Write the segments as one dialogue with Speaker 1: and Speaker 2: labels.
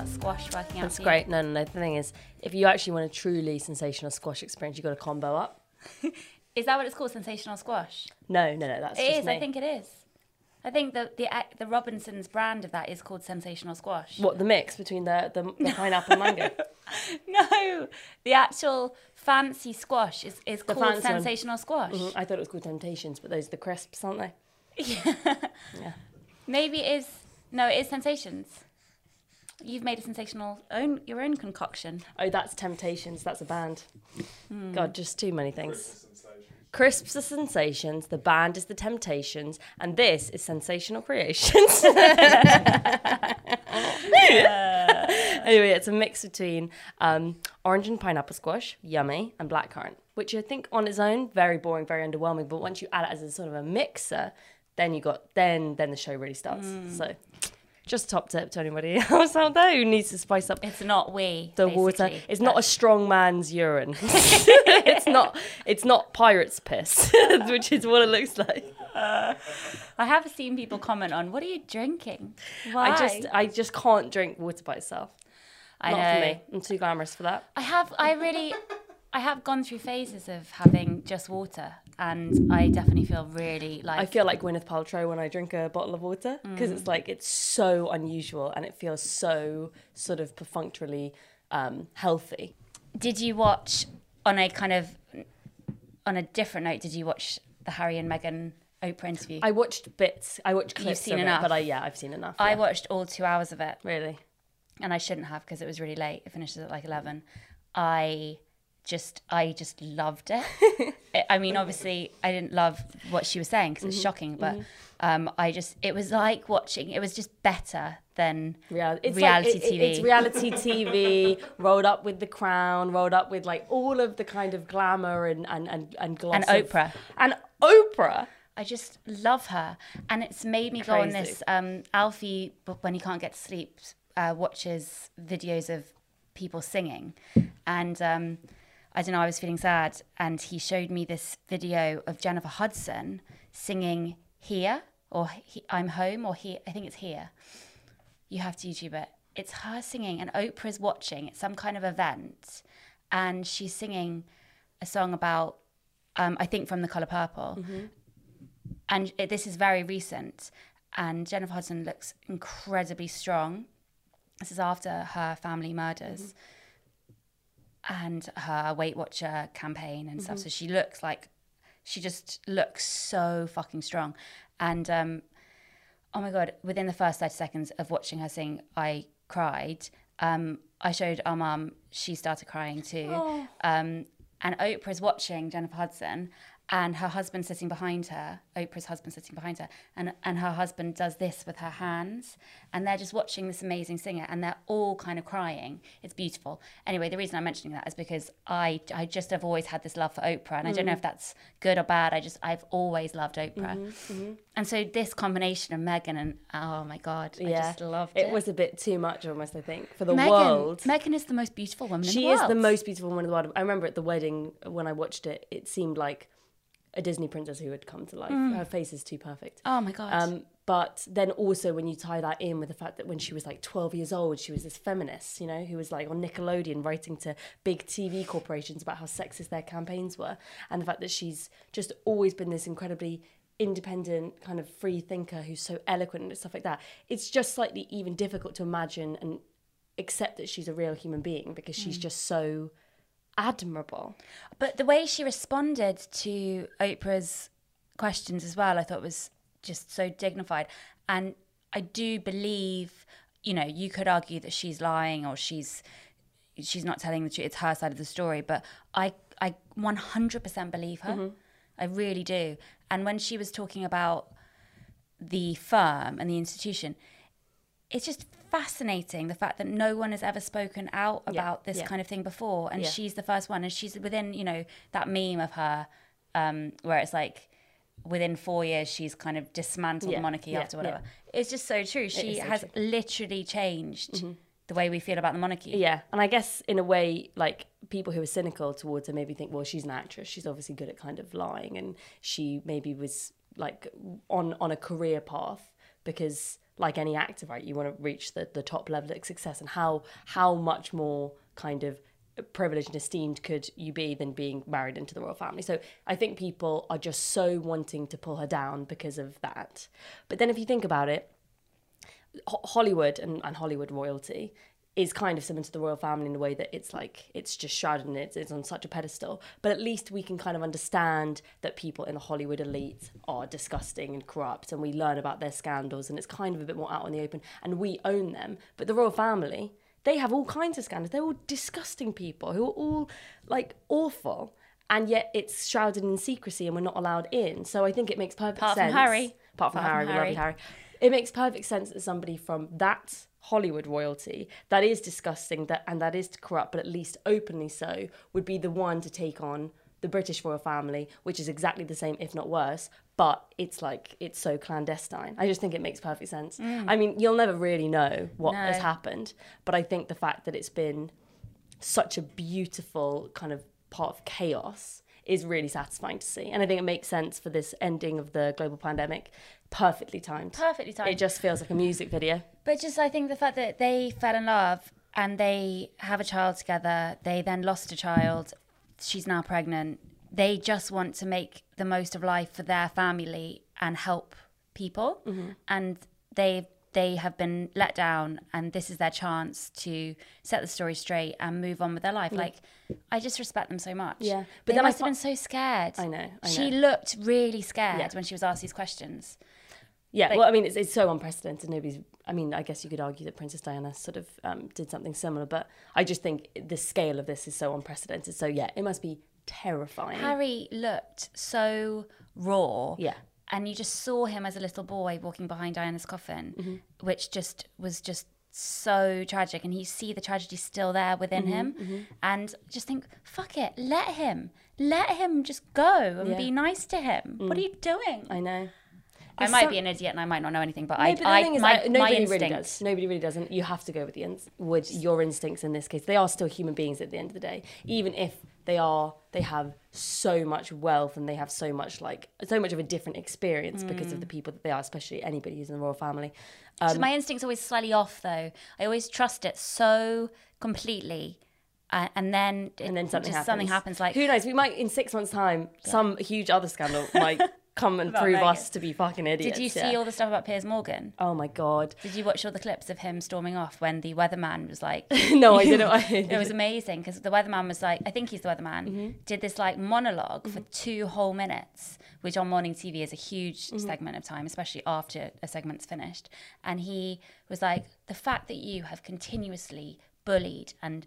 Speaker 1: that squash working out?
Speaker 2: That's great. No, no, no. The thing is, if you actually want a truly sensational squash experience, you've got to combo up.
Speaker 1: Is that what it's called? Sensational squash.
Speaker 2: No, no, no. That's
Speaker 1: It is.
Speaker 2: me.
Speaker 1: I think it is. I think the the the Robinsons brand of that is called sensational squash.
Speaker 2: What the mix between the the, the pineapple and mango?
Speaker 1: No, the actual fancy squash is, is
Speaker 2: The
Speaker 1: called
Speaker 2: fancy one.
Speaker 1: sensational squash.
Speaker 2: Mhm, I thought it was called Temptations, but those are the crisps, aren't they? Yeah. yeah.
Speaker 1: Maybe it is. No, it is sensations. You've made a sensational own your own concoction.
Speaker 2: Oh, that's Temptations. That's a band.
Speaker 1: Hmm.
Speaker 2: God, just too many things. Crisps are sensations. The band is the Temptations, and this is sensational creations. anyway, it's a mix between um, orange and pineapple squash, yummy, and blackcurrant, which I think on its own very boring, very underwhelming. But once you add it as a sort of a mixer, then you got then then the show really starts.
Speaker 1: Hmm.
Speaker 2: So, just top tip to anybody else out there who needs to spice up
Speaker 1: It's not we.
Speaker 2: the water. It's not a strong man's urine. it's not. It's not pirate's piss, which is what it looks like.
Speaker 1: I have seen people comment on, "What are you drinking?" Why?
Speaker 2: I just, I just can't drink water by itself.
Speaker 1: I
Speaker 2: not
Speaker 1: know.
Speaker 2: for me. I'm too glamorous for that.
Speaker 1: I have. I really. I have gone through phases of having just water, and I definitely feel really like
Speaker 2: I feel like Gwyneth Paltrow when I drink a bottle of water because
Speaker 1: Mm.
Speaker 2: it's like it's so unusual and it feels so sort of perfunctorily um, healthy.
Speaker 1: Did you watch on a kind of on a different note? Did you watch the Harry and Meghan Oprah interview?
Speaker 2: I watched bits. I watched clips
Speaker 1: seen
Speaker 2: of
Speaker 1: enough.
Speaker 2: it, but I yeah, I've seen enough.
Speaker 1: I watched all two hours of it,
Speaker 2: really.
Speaker 1: and I shouldn't have because it was really late. It finishes at like eleven. I just, I just loved it. I- mean, obviously, I didn't love what she was saying because it's shocking, but um, I just, it was like watching. It was just better than
Speaker 2: it's
Speaker 1: reality
Speaker 2: like, it- it-
Speaker 1: TV.
Speaker 2: It's reality TV rolled up with the crown, rolled up with like all of the kind of glamour and and and and gloss
Speaker 1: And
Speaker 2: of-
Speaker 1: Oprah.
Speaker 2: and Oprah.
Speaker 1: I just love her, and it's made me go on this. Um, Alfie, when he can't get to sleep, uh, watches videos of people singing, and um, I don't know. I was feeling sad, and he showed me this video of Jennifer Hudson singing "Here" or he, "I'm Home" or "Here." I think it's "Here." You have to YouTube it. It's her singing, and Oprah's watching. It's some kind of event, and she's singing a song about, um, I think, from The Color Purple and it, this is very recent. And Jennifer Hudson looks incredibly strong. This is after her family murders and her Weight Watcher campaign and stuff. So she looks like she just looks so fucking strong. And um, oh my god, within the first thirty seconds of watching her sing, I cried. Um, I showed our mum; she started crying too. Um, and Oprah's watching Jennifer Hudson, and her husband sitting behind her. Oprah's husband sitting behind her, and and her husband does this with her hands, and they're just watching this amazing singer, and they're all kind of crying. It's beautiful. Anyway, the reason I'm mentioning that is because I I just have always had this love for Oprah, and I don't know mm. if that's good or bad. I just I've always loved Oprah, mm-hmm, mm-hmm. and so this combination of Meghan and oh my god, I just loved it.
Speaker 2: it was a bit too much almost. I think for the
Speaker 1: Meghan,
Speaker 2: world.
Speaker 1: Meghan is the most beautiful woman in
Speaker 2: she
Speaker 1: the world.
Speaker 2: is the most beautiful woman in the world. I remember at the wedding when I watched it, it seemed like a Disney princess who had come to life. Her face is too perfect.
Speaker 1: Oh my god.
Speaker 2: Um, but then also when you tie that in with the fact that when she was like 12 years old, she was this feminist, you know, who was like on Nickelodeon writing to big TV corporations about how sexist their campaigns were. And the fact that she's just always been this incredibly independent kind of free thinker who's so eloquent and stuff like that. It's just slightly even difficult to imagine and accept that she's a real human being because she's just so admirable.
Speaker 1: But the way she responded to Oprah's questions as well, I thought was just so dignified. And I do believe, you know, you could argue that she's lying or she's she's not telling the truth. It's her side of the story. But I I 100% believe her. Mm-hmm. I really do. And when she was talking about the firm and the institution, it's just fascinating the fact that no one has ever spoken out about this
Speaker 2: yeah.
Speaker 1: kind of thing before and
Speaker 2: Yeah.
Speaker 1: she's the first one and she's within you know that meme of her um where it's like within four years she's kind of dismantled
Speaker 2: Yeah,
Speaker 1: the monarchy
Speaker 2: yeah,
Speaker 1: after whatever it's just so true she
Speaker 2: so
Speaker 1: has
Speaker 2: true. Mm-hmm.
Speaker 1: literally changed the way we feel about the monarchy
Speaker 2: Yeah, and I guess in a way, like people who are cynical towards her maybe think, well, she's an actress. She's obviously good at kind of lying, and she maybe was like on on a career path because like any actor, right? You want to reach the, the top level of success, and how how much more kind of privileged and esteemed could you be than being married into the royal family? So I think people are just so wanting to pull her down because of that. But then if you think about it, Hollywood and, and Hollywood royalty is kind of similar to the royal family in the way that it's like it's just shrouded and it's, it's on such a pedestal. But at least we can kind of understand that people in the hollywood elite are disgusting and corrupt and we learn about their scandals and it's kind of a bit more out in the open and we own them. But the royal family they have all kinds of scandals. They're all disgusting people who are all like awful and yet it's shrouded in secrecy and we're not allowed in. So i think it makes perfect
Speaker 1: Apart from
Speaker 2: sense
Speaker 1: Harry.
Speaker 2: apart from
Speaker 1: Apart
Speaker 2: harry
Speaker 1: from
Speaker 2: we love you
Speaker 1: Harry.
Speaker 2: harry. It makes perfect sense that somebody from that Hollywood royalty that is disgusting that and that is corrupt, but at least openly so, would be the one to take on the British royal family, which is exactly the same, if not worse. But it's like it's so clandestine. I just think it makes perfect sense. Mm. I mean, you'll never really know what has happened, but I think the fact that it's been such a beautiful kind of part of chaos is really satisfying to see. And I think it makes sense for this ending of the global pandemic. Perfectly timed.
Speaker 1: Perfectly timed.
Speaker 2: It just feels like a music video.
Speaker 1: But just I think the fact that they fell in love and they have a child together, they then lost a child, she's now pregnant. They just want to make the most of life for their family and help people. Mm-hmm. And they they have been let down and this is their chance to set the story straight and move on with their life. Like I just respect them so much.
Speaker 2: Yeah.
Speaker 1: But they
Speaker 2: then I
Speaker 1: have been so scared.
Speaker 2: I know, I
Speaker 1: she
Speaker 2: know.
Speaker 1: looked really scared
Speaker 2: Yeah.
Speaker 1: when she was asked these questions.
Speaker 2: Yeah,
Speaker 1: Like-
Speaker 2: well, I mean, it's, it's so unprecedented. Nobody's. I mean, I guess you could argue that Princess Diana sort of um, did something similar, but I just think the scale of this is so unprecedented. So yeah, it must be terrifying.
Speaker 1: Harry looked so raw.
Speaker 2: Yeah.
Speaker 1: And you just saw him as a little boy walking behind Diana's coffin,
Speaker 2: Mm-hmm.
Speaker 1: which just was just so tragic. And you see the tragedy still there within
Speaker 2: Mm-hmm,
Speaker 1: him. And just think, fuck it, let him. Let him just go and
Speaker 2: Yeah. Mm.
Speaker 1: be nice to him. What are you doing?
Speaker 2: I know.
Speaker 1: I might
Speaker 2: some-
Speaker 1: be an idiot and I might not know anything, but
Speaker 2: No,
Speaker 1: I,
Speaker 2: but the
Speaker 1: I,
Speaker 2: thing is,
Speaker 1: my,
Speaker 2: I- nobody
Speaker 1: instinct,
Speaker 2: really does. Nobody really doesn't. You have to go with the ins- with your instincts in this case. They are still human beings at the end of the day, even if they are. They have so much wealth and they have so much like so much of a different experience because
Speaker 1: Mm.
Speaker 2: of the people that they are, especially anybody who's in the royal family.
Speaker 1: So my instinct's always slightly off, though. I always trust it so completely, uh, and then it,
Speaker 2: and then something happens.
Speaker 1: something happens. Like
Speaker 2: who knows? We might in six months' time, some huge other scandal might come and
Speaker 1: About
Speaker 2: prove
Speaker 1: Meghan.
Speaker 2: us to be fucking idiots.
Speaker 1: Did you see
Speaker 2: yeah.
Speaker 1: all the stuff about Piers Morgan?
Speaker 2: Oh my god!
Speaker 1: Did you watch all the clips of him storming off when the weatherman was like?
Speaker 2: No, I didn't. I
Speaker 1: it was amazing because the weatherman was like, I think he's the weatherman,
Speaker 2: Mm-hmm.
Speaker 1: did this like monolog for two whole minutes, which on morning TV is a huge
Speaker 2: Mm-hmm.
Speaker 1: segment of time, especially after a segment's finished. And he was like, the fact that you have continuously bullied and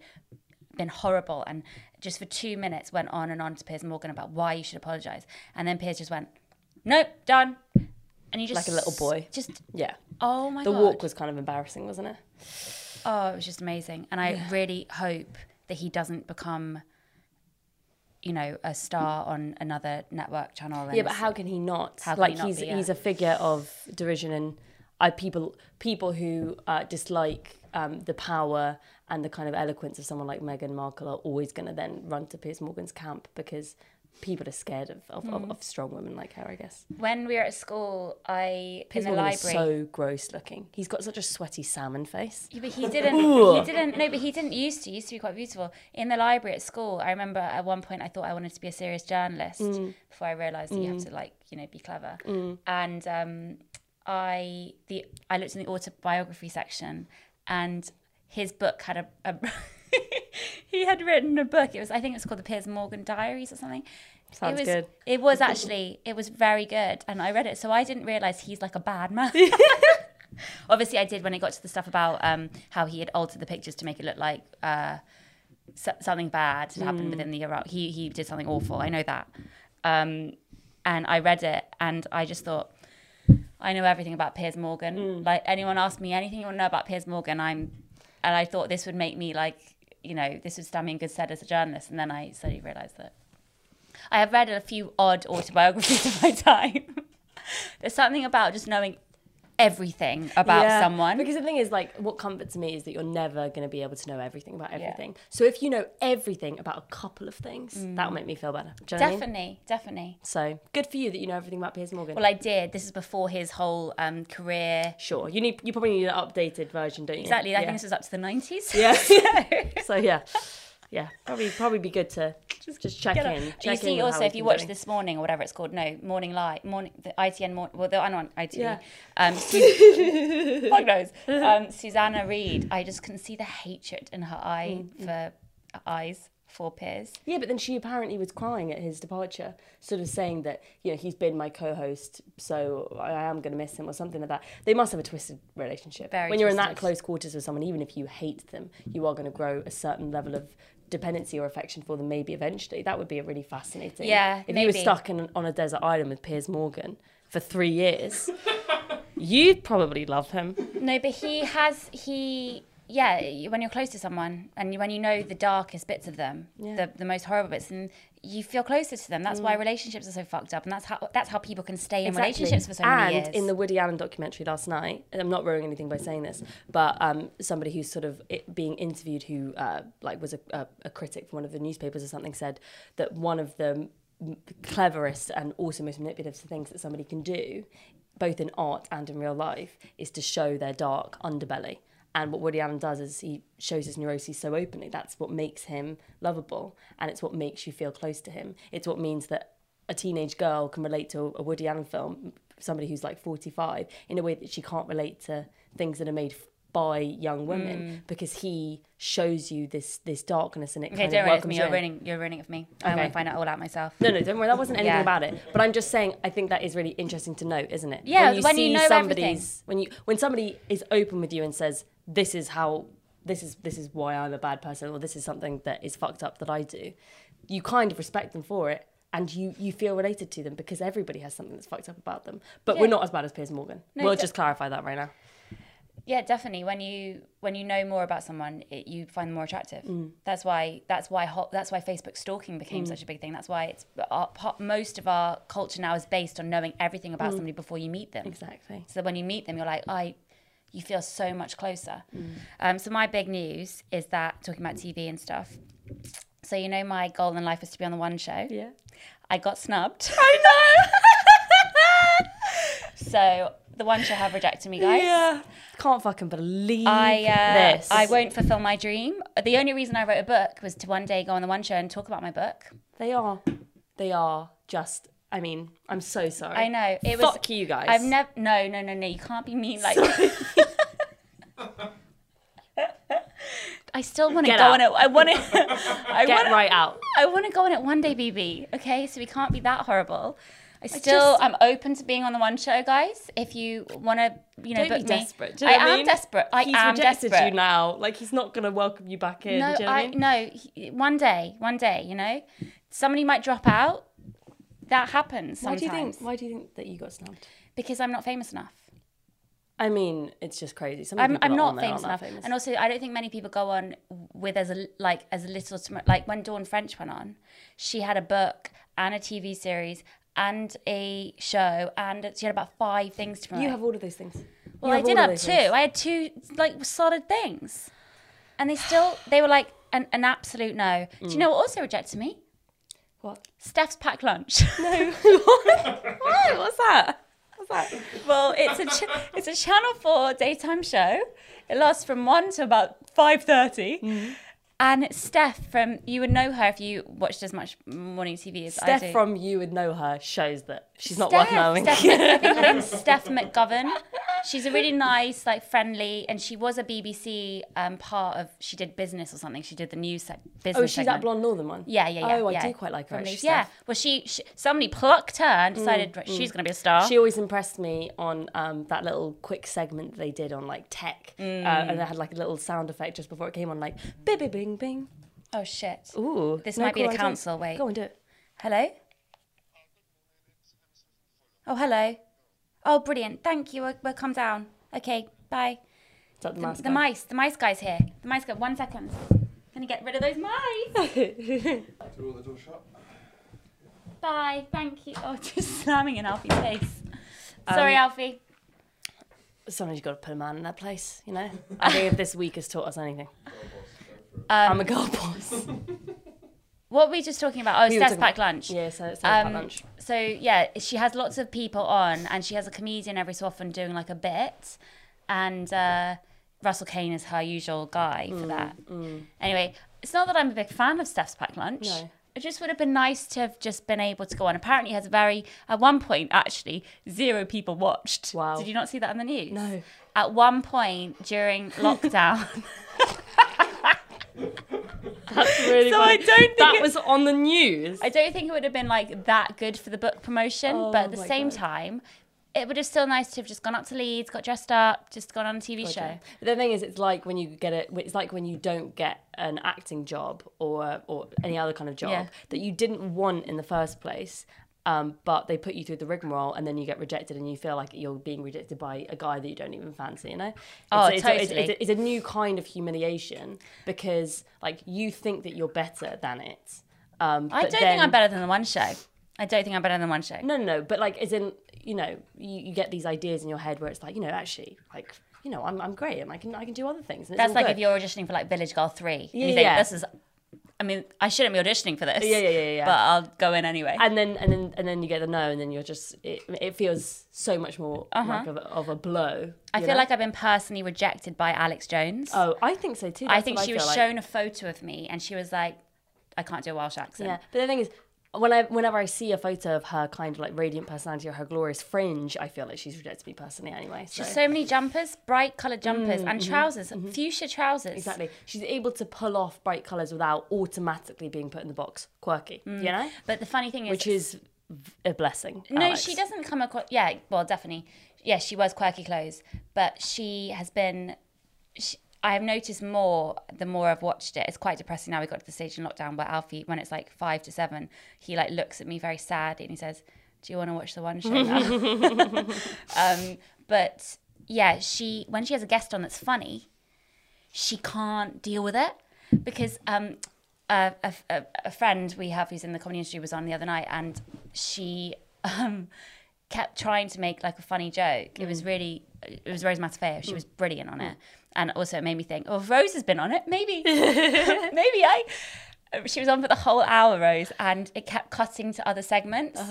Speaker 1: been horrible and just for two minutes went on and on to Piers Morgan about why you should apologize. And then Piers just went, nope, done. And you just
Speaker 2: Like a little boy.
Speaker 1: Just
Speaker 2: yeah.
Speaker 1: oh my
Speaker 2: The
Speaker 1: god, The
Speaker 2: walk was kind of embarrassing, wasn't it?
Speaker 1: Oh, it was just amazing. And I really hope that he doesn't become, you know, a star on another network channel.
Speaker 2: Yeah, but how can he not?
Speaker 1: How
Speaker 2: like
Speaker 1: he not
Speaker 2: he's
Speaker 1: be, yeah.
Speaker 2: he's a figure of derision, and I people people who uh, dislike um, the power and the kind of eloquence of someone like Meghan Markle are always going to then run to Piers Morgan's camp because people are scared of of,
Speaker 1: Hmm.
Speaker 2: of, of strong women like her. I guess
Speaker 1: When we were at school, I
Speaker 2: Piers
Speaker 1: in the
Speaker 2: Morgan
Speaker 1: library.
Speaker 2: so gross looking. He's got such a sweaty salmon face.
Speaker 1: Yeah, but he didn't. he didn't. No, but he didn't used to. He used to be quite beautiful. In the library at school, I remember at one point I thought I wanted to be a serious journalist
Speaker 2: Mm.
Speaker 1: before I realised that you have to like you know be clever. And um, I the I looked in the autobiography section, and his book had a. a he had written a book. It was I think it was called the Piers Morgan Diaries or something.
Speaker 2: Sounds
Speaker 1: it was,
Speaker 2: good.
Speaker 1: It was actually it was very good, and I read it. So I didn't realize he's like a bad man. Obviously, I did when it got to the stuff about um, how he had altered the pictures to make it look like uh, so- something bad had happened within the Iraq. He he did something awful. I know that, um, and I read it, and I just thought. I know everything about Piers Morgan. Like anyone asked me anything you want to know about Piers Morgan, I'm, and I thought this would make me like, you know, this would stand me in good stead as a journalist. And then I suddenly realised that I have read a few odd autobiographies of my time. There's something about just knowing everything about
Speaker 2: Yeah,
Speaker 1: someone.
Speaker 2: Because the thing is, like, what comforts me is that you're never going to be able to know everything about everything. So if you know everything about a couple of things, that'll make me feel better. You know what I mean?
Speaker 1: definitely, definitely.
Speaker 2: So good for you that you know everything about Piers Morgan.
Speaker 1: Well, I did. This is before his whole um, career.
Speaker 2: sure, you need you probably need an updated version, don't you?
Speaker 1: Exactly. I
Speaker 2: yeah.
Speaker 1: think this was up to the nineties.
Speaker 2: Yeah. so yeah, yeah, probably probably be good to just just check in. Check
Speaker 1: you see,
Speaker 2: how
Speaker 1: also, if you watch
Speaker 2: doing.
Speaker 1: this morning or whatever it's called, no, Morning Light, morning, the ITN, morning, well, the, I'm on ITV.
Speaker 2: Yeah.
Speaker 1: Um, Su- fuck knows. Um, Susanna Reid, I just can see the hatred in her eye
Speaker 2: Mm,
Speaker 1: for eyes for Piers.
Speaker 2: Yeah, but then she apparently was crying at his departure, sort of saying that you know he's been my co-host, so I am going to miss him or something like that. They must have a twisted relationship.
Speaker 1: Very
Speaker 2: when you're in that close quarters with someone, even if you hate them, you are going to grow a certain level of dependency or affection for them. Maybe eventually, that would be a really fascinating.
Speaker 1: Yeah,
Speaker 2: if you were stuck in, on a desert island with Piers Morgan for three years, you'd probably love him.
Speaker 1: No, but he has he. Yeah, when you're close to someone and when you know the darkest bits of them,
Speaker 2: Yeah.
Speaker 1: the, the most horrible bits, and you feel closer to them. That's why relationships are so fucked up, and that's how that's how people can stay in relationships for so
Speaker 2: and
Speaker 1: many years.
Speaker 2: And in the Woody Allen documentary last night, and I'm not ruining anything by saying this, but um, somebody who's sort of being interviewed who uh, like was a, a, a critic for one of the newspapers or something said that one of the cleverest and also most manipulative things that somebody can do, both in art and in real life, is to show their dark underbelly. And what Woody Allen does is he shows his neuroses so openly. That's what makes him lovable, and it's what makes you feel close to him. It's what means that a teenage girl can relate to a Woody Allen film, somebody who's like 45, in a way that she can't relate to things that are made f- by young women because he shows you this this darkness and it
Speaker 1: Mm. okay,
Speaker 2: kind
Speaker 1: don't
Speaker 2: of
Speaker 1: ruin it for
Speaker 2: welcomes
Speaker 1: me.
Speaker 2: you
Speaker 1: You're
Speaker 2: in.
Speaker 1: ruining, you're ruining it for me. I
Speaker 2: Okay.
Speaker 1: want to find out all out myself.
Speaker 2: No, no, don't worry. That wasn't anything
Speaker 1: Yeah.
Speaker 2: about it. But I'm just saying, I think that is really interesting to note, isn't it?
Speaker 1: Yeah, when you know
Speaker 2: somebody's when you when somebody is open with you and says, "This is how this is this is why I'm a bad person," or "This is something that is fucked up that I do," you kind of respect them for it. And you, you feel related to them because everybody has something that's fucked up about them. But we're not as bad as Piers Morgan.
Speaker 1: No,
Speaker 2: we'll
Speaker 1: de-
Speaker 2: just clarify that right now.
Speaker 1: Yeah, definitely. When you when you know more about someone, it, you find them more attractive. Mm. That's why that's why hot, that's why Facebook stalking became mm. such a big thing. That's why it's our, part- most of our culture now is based on knowing everything about mm. somebody before you meet them.
Speaker 2: Exactly.
Speaker 1: So when you meet them, you're like, I, you feel so much closer. Um, so my big news is that talking about TV and stuff. So you know, my goal in life was to be on the One Show.
Speaker 2: Yeah.
Speaker 1: I got snubbed.
Speaker 2: I know.
Speaker 1: So the One Show have rejected me, guys.
Speaker 2: yeah. Can't fucking believe
Speaker 1: I uh,
Speaker 2: this.
Speaker 1: I won't fulfill my dream. The only reason I wrote a book was to one day go on the One Show and talk about my book.
Speaker 2: They are. They are just. I mean, I'm so sorry.
Speaker 1: I know it was.
Speaker 2: Fuck you guys.
Speaker 1: I've never. No, no, no, no. You can't be mean like. I still want to go
Speaker 2: out.
Speaker 1: on it. I want to. I
Speaker 2: Get
Speaker 1: want.
Speaker 2: right out.
Speaker 1: I want to go on it one day, BB. Okay, so we can't be that horrible. I still,
Speaker 2: just-
Speaker 1: I'm open to being on the one show, guys. If you want to, you know, book me.
Speaker 2: desperate. Know
Speaker 1: I am
Speaker 2: mean?
Speaker 1: desperate. I
Speaker 2: He's
Speaker 1: am
Speaker 2: rejected
Speaker 1: desperate.
Speaker 2: you now. Like he's not gonna welcome you back in.
Speaker 1: No,
Speaker 2: you know
Speaker 1: I
Speaker 2: I mean?
Speaker 1: no. he- One day, one day, you know, somebody might drop out. That happens
Speaker 2: Why do you think? Why do you think that you got snubbed?
Speaker 1: Because I'm not famous enough.
Speaker 2: I mean, it's just crazy. Some
Speaker 1: I'm, I'm not famous enough,
Speaker 2: famous.
Speaker 1: and also I don't think many people go on with as a like as little like when Dawn French went on, she had a book and a TV series and a show and she had about five things to promote.
Speaker 2: you have all of those things.
Speaker 1: well, I did have two.
Speaker 2: things.
Speaker 1: I had two like solid things, and they still they were like an, an absolute no. Do
Speaker 2: Mm.
Speaker 1: you know what also rejected me?
Speaker 2: What?
Speaker 1: Steph's packed lunch.
Speaker 2: No. what? What's that? What's that?
Speaker 1: well, it's a ch- it's a Channel Four daytime show. It lasts from one to about five
Speaker 2: Mm.
Speaker 1: And Steph from you would know her if you watched as much morning TV as I do.
Speaker 2: Steph from you would know her shows that she's not
Speaker 1: Steph,
Speaker 2: worth knowing.
Speaker 1: Steph, I think her name's Steph McGovern. She's a really nice, like friendly, and she was a BBC um, part of. She did business or something. She did the news sec- business.
Speaker 2: oh, she's that blonde northern one.
Speaker 1: Yeah, yeah, yeah.
Speaker 2: Oh, I do quite like her. Actually,
Speaker 1: Yeah. Well, she, she somebody plucked her and decided right, she's going to be a star.
Speaker 2: She always impressed me on um, that little quick segment they did on like tech, uh, and they had like a little sound effect just before it came on, like bing bing bing.
Speaker 1: oh shit!
Speaker 2: Ooh,
Speaker 1: This
Speaker 2: no
Speaker 1: might be the council, wait.
Speaker 2: go and do it.
Speaker 1: Hello. Oh, hello. Oh, brilliant. Thank you. We'll, we'll come down. Okay, bye.
Speaker 2: Is that the,
Speaker 1: The,
Speaker 2: mask
Speaker 1: the mice. The mice guy's here. The mice guy. One second. Gonna get rid of those mice.
Speaker 3: Do all the door shut?
Speaker 1: Bye. Thank you. Oh, just slamming in Alfie's face. Sorry,
Speaker 2: Um,
Speaker 1: Alfie.
Speaker 2: sometimes you've got to put a man in that place, you know? I think if this week has taught us anything,
Speaker 3: Girl boss, go for it.
Speaker 2: I'm a girl boss.
Speaker 1: What were we just talking about? Oh,
Speaker 2: We were
Speaker 1: Steph's packed lunch.
Speaker 2: yeah, so it's
Speaker 1: Um,
Speaker 2: lunch.
Speaker 1: So yeah, she has lots of people on, and she has a comedian every so often doing like a bit, and uh, Russell Kane is her usual guy
Speaker 2: Mm,
Speaker 1: for that. Anyway, it's not that I'm a big fan of Steph's packed lunch.
Speaker 2: No.
Speaker 1: It just would have been nice to have just been able to go on. Apparently, it has a very at one point actually zero people watched.
Speaker 2: Wow.
Speaker 1: Did you not see that on the news?
Speaker 2: No.
Speaker 1: At one point during lockdown.
Speaker 2: That's really
Speaker 1: So I don't think
Speaker 2: that
Speaker 1: it-
Speaker 2: was on the news.
Speaker 1: I don't think it would have been like that good for the book promotion,
Speaker 2: Oh
Speaker 1: but at the same
Speaker 2: God.
Speaker 1: time, it would have still nice to have just gone up to Leeds, got dressed up, just gone on a TV show.
Speaker 2: But the thing is, it's like when you get it. It's like when you don't get an acting job or or any other kind of job
Speaker 1: Yeah.
Speaker 2: that you didn't want in the first place. Um, but they put you through the rigmarole, and then you get rejected, and you feel like you're being rejected by a guy that you don't even fancy. You know? It's,
Speaker 1: Oh,
Speaker 2: it's, a- it's,
Speaker 1: totally.
Speaker 2: it's, a, it's a new kind of humiliation because, like, you think that you're better than it. Um,
Speaker 1: I don't
Speaker 2: then-
Speaker 1: think I'm better than the one show. I don't think I'm better than one show.
Speaker 2: No, no, no. But like, as in, you know, you, you get these ideas in your head where it's like, you know, actually, like, you know, I'm, I'm great and I can I can do other things. It's
Speaker 1: That's like
Speaker 2: good.
Speaker 1: if you're auditioning for like Village Girl 3.
Speaker 2: Yeah,
Speaker 1: you think,
Speaker 2: yeah.
Speaker 1: this is, I mean, I shouldn't be auditioning for this.
Speaker 2: Yeah, yeah, yeah, yeah.
Speaker 1: But I'll go in anyway.
Speaker 2: and then and then and then you get the no, and then you're just it, it feels so much more like of, a, of a blow.
Speaker 1: Uh-huh. I feel
Speaker 2: know?
Speaker 1: like I've been personally rejected by Alex Jones.
Speaker 2: oh, I think so too.
Speaker 1: I think she
Speaker 2: feel
Speaker 1: was
Speaker 2: like.
Speaker 1: shown a photo of me and she was like, I can't do a Welsh accent.
Speaker 2: Yeah, but the thing is, when I whenever I see a photo of her kind of like radiant personality or her glorious fringe, I feel like she's rejected me personally anyway. So.
Speaker 1: Just so many jumpers, bright coloured jumpers, and trousers, fuchsia trousers.
Speaker 2: Mm, mm-hmm, Exactly. She's able to pull off bright colours without automatically being put in the box quirky, you know?
Speaker 1: But the funny thing is,
Speaker 2: Which is a blessing.
Speaker 1: no,
Speaker 2: Alex.
Speaker 1: she doesn't come across. Yeah, well, definitely. Yeah, she was quirky clothes, but she has been. She, I have noticed more the more I've watched it. It's quite depressing now. We got to the stage in lockdown where Alfie, when it's like five to seven, he like looks at me very sad and he says, "Do you want to watch the one show now?" um, but yeah, she when she has a guest on that's funny, she can't deal with it because um, a, a, a- friend we have who's in the comedy industry was on the other night and she um, kept trying to make like a funny joke. It was really, it was Rose Matafeo. She was brilliant on it. And also it made me think, oh, Rose has been on it. Maybe, maybe I. She was on for the whole hour, Rose, and it kept cutting to other segments.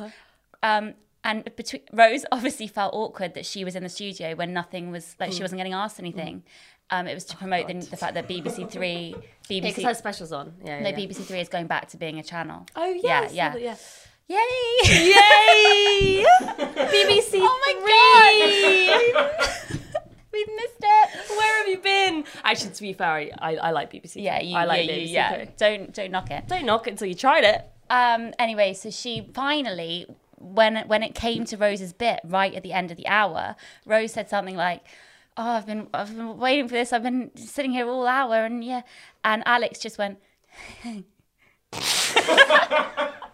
Speaker 1: Um, and between Rose obviously felt awkward that she was in the studio when nothing was like she wasn't getting asked anything. Um, it was to promote the, the fact that BBC Three,
Speaker 2: Yeah, 'cause
Speaker 1: BBC,
Speaker 2: her specials on. Yeah, yeah.
Speaker 1: no,
Speaker 2: yeah.
Speaker 1: BBC Three is going back to being a channel.
Speaker 2: Oh,
Speaker 1: yeah,
Speaker 2: yeah.
Speaker 1: yeah.
Speaker 2: yeah.
Speaker 1: Yay!
Speaker 2: Yay! BBC
Speaker 1: Oh my god! We've missed it.
Speaker 2: Where have you been? Actually, to be fair, I, I, I like BBC.
Speaker 1: Yeah, you,
Speaker 2: I like
Speaker 1: yeah, you,
Speaker 2: BBC
Speaker 1: yeah.
Speaker 2: Three.
Speaker 1: Don't don't knock it.
Speaker 2: Don't knock it until you tried it.
Speaker 1: Um. Anyway, so she finally, when when it came to Rose's bit right at the end of the hour, Rose said something like, "Oh, I've been I've been waiting for this. I've been sitting here all hour, and yeah." And Alex just went.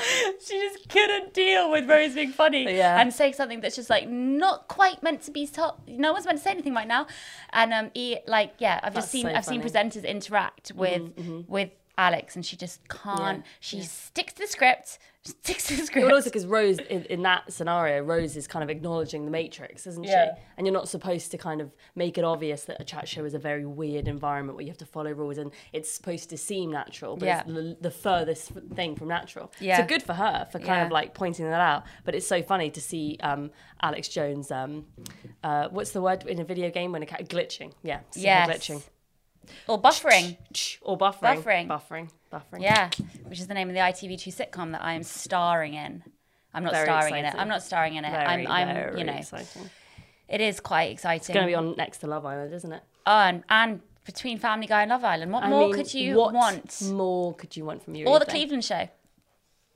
Speaker 1: she just couldn't deal with Rose being funny
Speaker 2: Yeah.
Speaker 1: and saying something that's just like not quite meant to be told. No one's meant to say anything right now. And um, he, like yeah, I've just seen
Speaker 2: so
Speaker 1: I've seen presenters interact with with Alex, and she just can't.
Speaker 2: Yeah,
Speaker 1: She
Speaker 2: yeah.
Speaker 1: sticks to the script. Sticks to the script.
Speaker 2: But also because Rose, in, in that scenario, Rose is kind of acknowledging the Matrix, isn't
Speaker 1: Yeah.
Speaker 2: she? And you're not supposed to kind of make it obvious that a chat show is a very weird environment where you have to follow rules and it's supposed to seem natural, but it's the, the furthest thing from natural.
Speaker 1: Yeah.
Speaker 2: So good for her for kind of like pointing that out. But it's so funny to see um, Alex Jones, um, uh, what's the word in a video game when a cat glitching? Yeah,
Speaker 1: Yeah.
Speaker 2: glitching.
Speaker 1: Or buffering.
Speaker 2: Or buffering.
Speaker 1: Buffering.
Speaker 2: Buffering. Buffering.
Speaker 1: Yeah, which is the name of the ITV2 sitcom that I am starring in. I'm not
Speaker 2: Very
Speaker 1: starring in it. I'm not starring in it.
Speaker 2: Very,
Speaker 1: I'm, I'm you know,
Speaker 2: exciting.
Speaker 1: it is quite exciting.
Speaker 2: It's going to be on next to Love Island, isn't it?
Speaker 1: Oh, and, and between Family Guy and Love Island, what
Speaker 2: I
Speaker 1: more
Speaker 2: mean,
Speaker 1: could you
Speaker 2: what
Speaker 1: want?
Speaker 2: more could you want from your
Speaker 1: Or the? Cleveland Show.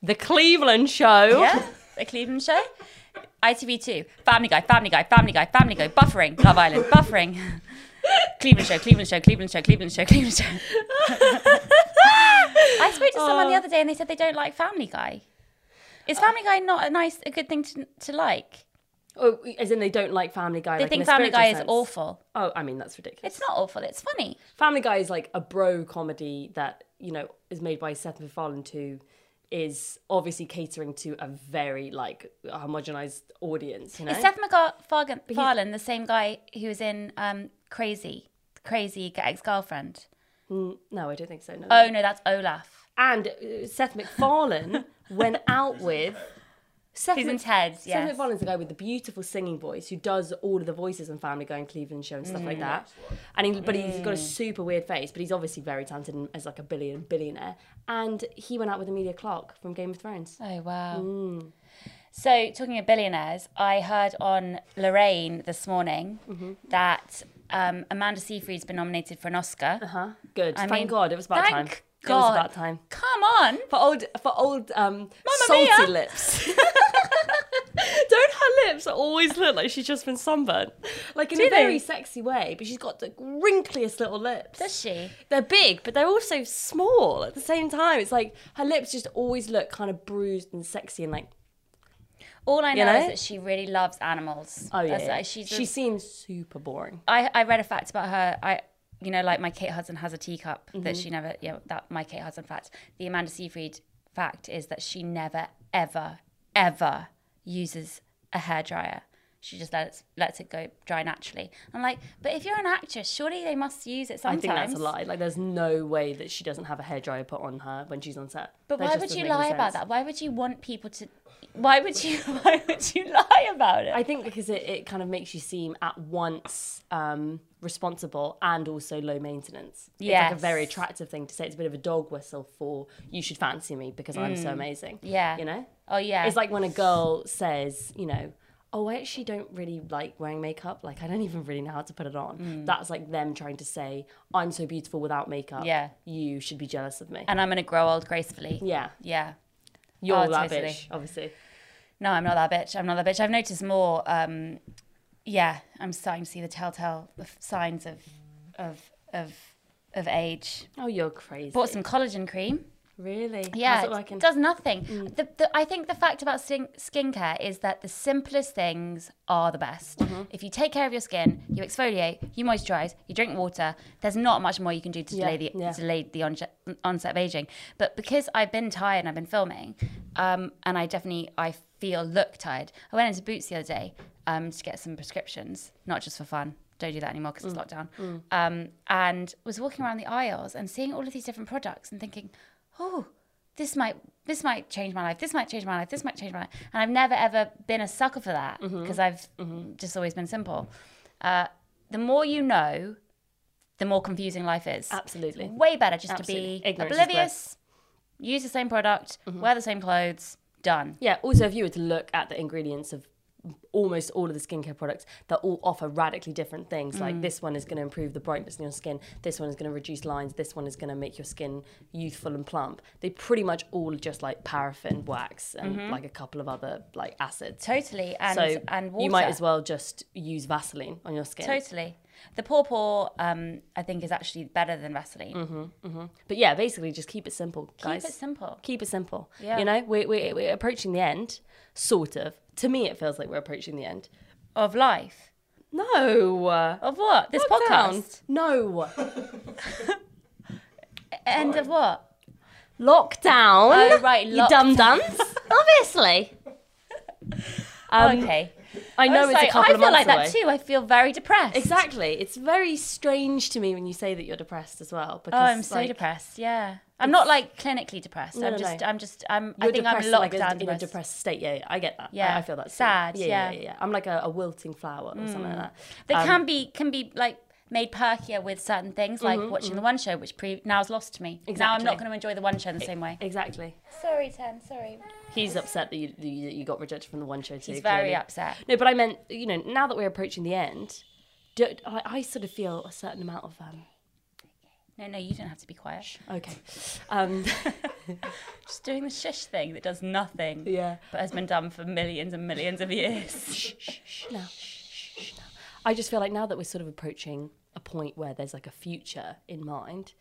Speaker 2: The Cleveland Show.
Speaker 1: Yeah, the Cleveland Show. ITV2, Family Guy, Family Guy, Family Guy, Family Guy, buffering, Love Island, buffering. Cleveland Show, Cleveland Show, Cleveland Show, Cleveland Show, Cleveland Show. I spoke to someone
Speaker 2: Oh.
Speaker 1: the other day and they said they don't like Family Guy. Is Family Guy not a nice, a good thing to, to like?
Speaker 2: Oh, as in they don't like Family Guy.
Speaker 1: They
Speaker 2: like in
Speaker 1: think
Speaker 2: a
Speaker 1: Family Guy is
Speaker 2: sense.
Speaker 1: awful.
Speaker 2: Oh, I mean that's ridiculous.
Speaker 1: It's not awful. It's funny.
Speaker 2: Family Guy is like a bro comedy that you know is made by Seth MacFarlane to is obviously catering to a very like homogenized audience. You know,
Speaker 1: Is Seth MacFarlane the same guy who was in um, Crazy, Crazy Ex Girlfriend?
Speaker 2: Mm, no, I don't think so. No.
Speaker 1: Oh no, that's Olaf.
Speaker 2: and uh, Seth MacFarlane went out with. Seth
Speaker 1: Who's in
Speaker 2: Mac-
Speaker 1: Ted,
Speaker 2: Seth. MacFarlane's the guy with the beautiful singing voice who does all of the voices on Family Guy and Cleveland Show and stuff
Speaker 1: Mm.
Speaker 2: like that. And he, but he's got a super weird face, but he's obviously very talented and- as like a billion billionaire. And he went out with Emilia Clarke from Game of Thrones.
Speaker 1: Oh wow.
Speaker 2: Mm.
Speaker 1: So talking of billionaires, I heard on Lorraine this morning
Speaker 2: Mm-hmm.
Speaker 1: that um, Amanda Seyfried's been nominated for an Oscar.
Speaker 2: Uh Huh? Good.
Speaker 1: I
Speaker 2: Thank
Speaker 1: mean,
Speaker 2: God, it was about time. It was
Speaker 1: God.
Speaker 2: about time.
Speaker 1: Come on.
Speaker 2: For old, for old, um,
Speaker 1: Mamma
Speaker 2: salty
Speaker 1: mia.
Speaker 2: lips. Don't her lips always look like she's just been sunburned? Like in
Speaker 1: Do
Speaker 2: a very sexy way, but she's got the wrinkliest little lips.
Speaker 1: Does she?
Speaker 2: They're big, but they're also small at the same time. It's like her lips just always look kind of bruised and sexy and like,
Speaker 1: All I
Speaker 2: You
Speaker 1: know,
Speaker 2: know?
Speaker 1: is that she really loves animals.
Speaker 2: oh yeah.
Speaker 1: That's-
Speaker 2: yeah.
Speaker 1: she's a-
Speaker 2: she seems super boring.
Speaker 1: I, I read a fact about her. I you know like my Kate Hudson has a teacup
Speaker 2: Mm-hmm.
Speaker 1: that she never yeah that my Kate Hudson fact. The Amanda Seyfried fact is that she never ever ever uses a hairdryer. She just lets lets it go dry naturally. I'm like, but if you're an actress, surely they must use it sometimes.
Speaker 2: I think that's a lie. Like, there's no way that she doesn't have a hairdryer put on her when she's on set.
Speaker 1: But
Speaker 2: That
Speaker 1: why would you lie about that? Why would you want people to? Why would you? Why would you lie about it?
Speaker 2: I think because it, it kind of makes you seem at once um, responsible and also low maintenance. It's like a very attractive thing to say. It's a bit of a dog whistle for you should fancy me because I'm so amazing.
Speaker 1: Mm. Yeah.
Speaker 2: You know?
Speaker 1: oh yeah.
Speaker 2: It's like when a girl says, you know, oh, I actually don't really like wearing makeup. Like, I don't even really know how to put it on. That's like them trying to say, I'm so beautiful without makeup.
Speaker 1: Mm. Yeah.
Speaker 2: You should be jealous of me.
Speaker 1: and I'm gonna grow old gracefully.
Speaker 2: yeah.
Speaker 1: Yeah.
Speaker 2: You're
Speaker 1: Oh,
Speaker 2: that
Speaker 1: totally.
Speaker 2: bitch, obviously.
Speaker 1: No, I'm not that bitch. I'm not that bitch. I've noticed more. Um, yeah, I'm starting to see the telltale signs of of of of age.
Speaker 2: Oh, you're crazy.
Speaker 1: Bought some collagen cream.
Speaker 2: Really?
Speaker 1: Yeah,
Speaker 2: How's it
Speaker 1: does nothing. The, the, I think the fact about skin, skincare is that the simplest things are the best. If you take care of your skin, you exfoliate, you moisturize, you drink water. There's not much more you can do to
Speaker 2: Yeah,
Speaker 1: delay the
Speaker 2: yeah.
Speaker 1: delay the onset, onset of aging. But because I've been tired and I've been filming, um, and I definitely I feel look tired. I went into Boots the other day um, to get some prescriptions, not just for fun. Don't do that anymore because it's lockdown. Um, and was walking around the aisles and seeing all of these different products and thinking, oh, this might this might change my life. This might change my life. This might change my life. And I've never ever been a sucker for that mm-hmm. because I've mm-hmm. just always been simple. Uh, the more you know, the more confusing life is.
Speaker 2: Absolutely.
Speaker 1: Way better just
Speaker 2: Absolutely.
Speaker 1: to be
Speaker 2: Ignorance
Speaker 1: oblivious, use the same product, mm-hmm. wear the same clothes, done.
Speaker 2: Yeah, also if you were to look at the ingredients of almost all of the skincare products that all offer radically different things.
Speaker 1: Mm.
Speaker 2: Like this one is going to improve the brightness in your skin, this one is going to reduce lines, this one is going to make your skin youthful and plump. They pretty much all just like paraffin, wax, and like a couple of other like acids.
Speaker 1: Totally. Mm-hmm. And
Speaker 2: so
Speaker 1: and water.
Speaker 2: you might as well just use Vaseline on your skin.
Speaker 1: Totally. The Paw Paw, um, I think, is actually better than Vaseline.
Speaker 2: But yeah, basically just keep it simple, guys.
Speaker 1: Keep it simple.
Speaker 2: Keep it simple.
Speaker 1: Yeah.
Speaker 2: You know, we're, we're, we're approaching the end, sort of. To me, it feels like we're approaching the end.
Speaker 1: Of life.
Speaker 2: No.
Speaker 1: Of what? This podcast.
Speaker 2: No.
Speaker 1: End of what?
Speaker 2: Lockdown.
Speaker 1: Oh, right,
Speaker 2: You dumb duns. Obviously. Um,
Speaker 1: okay.
Speaker 2: I know
Speaker 1: was
Speaker 2: it's
Speaker 1: like,
Speaker 2: a couple
Speaker 1: I
Speaker 2: of
Speaker 1: feel like
Speaker 2: away.
Speaker 1: that too. I feel very depressed.
Speaker 2: Exactly. It's very strange to me when you say that you're depressed as well.
Speaker 1: Oh,
Speaker 2: Because
Speaker 1: I'm so
Speaker 2: like,
Speaker 1: depressed. Yeah. I'm not like clinically depressed.
Speaker 2: No,
Speaker 1: I'm
Speaker 2: no,
Speaker 1: just,
Speaker 2: no.
Speaker 1: I'm just, I'm, I
Speaker 2: You're
Speaker 1: think I'm
Speaker 2: depressed
Speaker 1: locked
Speaker 2: in, like,
Speaker 1: down
Speaker 2: a, in a
Speaker 1: depressed.
Speaker 2: depressed state. Yeah, yeah, I get that.
Speaker 1: Yeah.
Speaker 2: I, I feel that. too.
Speaker 1: Sad,
Speaker 2: Yeah,
Speaker 1: yeah.
Speaker 2: yeah, yeah. I'm like a, a wilting flower or something like that.
Speaker 1: They
Speaker 2: Um,
Speaker 1: can be, can be like made perkier with certain things, like watching the one show, which pre- now's lost to me. Now I'm
Speaker 2: Mm-hmm,
Speaker 1: not going to enjoy the one show in the same way.
Speaker 2: Exactly.
Speaker 1: Sorry, Ten. Sorry.
Speaker 2: He's upset that you, that you, that you got rejected from the one show too.
Speaker 1: He's very
Speaker 2: clearly.
Speaker 1: upset.
Speaker 2: No, but I meant, you know, now that we're approaching the end, do, I, I sort of feel a certain amount of um,
Speaker 1: No, no, you don't have to be quiet.
Speaker 2: okay, um,
Speaker 1: Just doing the shush thing that does nothing,
Speaker 2: yeah.
Speaker 1: but has been done for millions and millions of years.
Speaker 2: No. I just feel like now that we're sort of approaching a point where there's like a future in mind,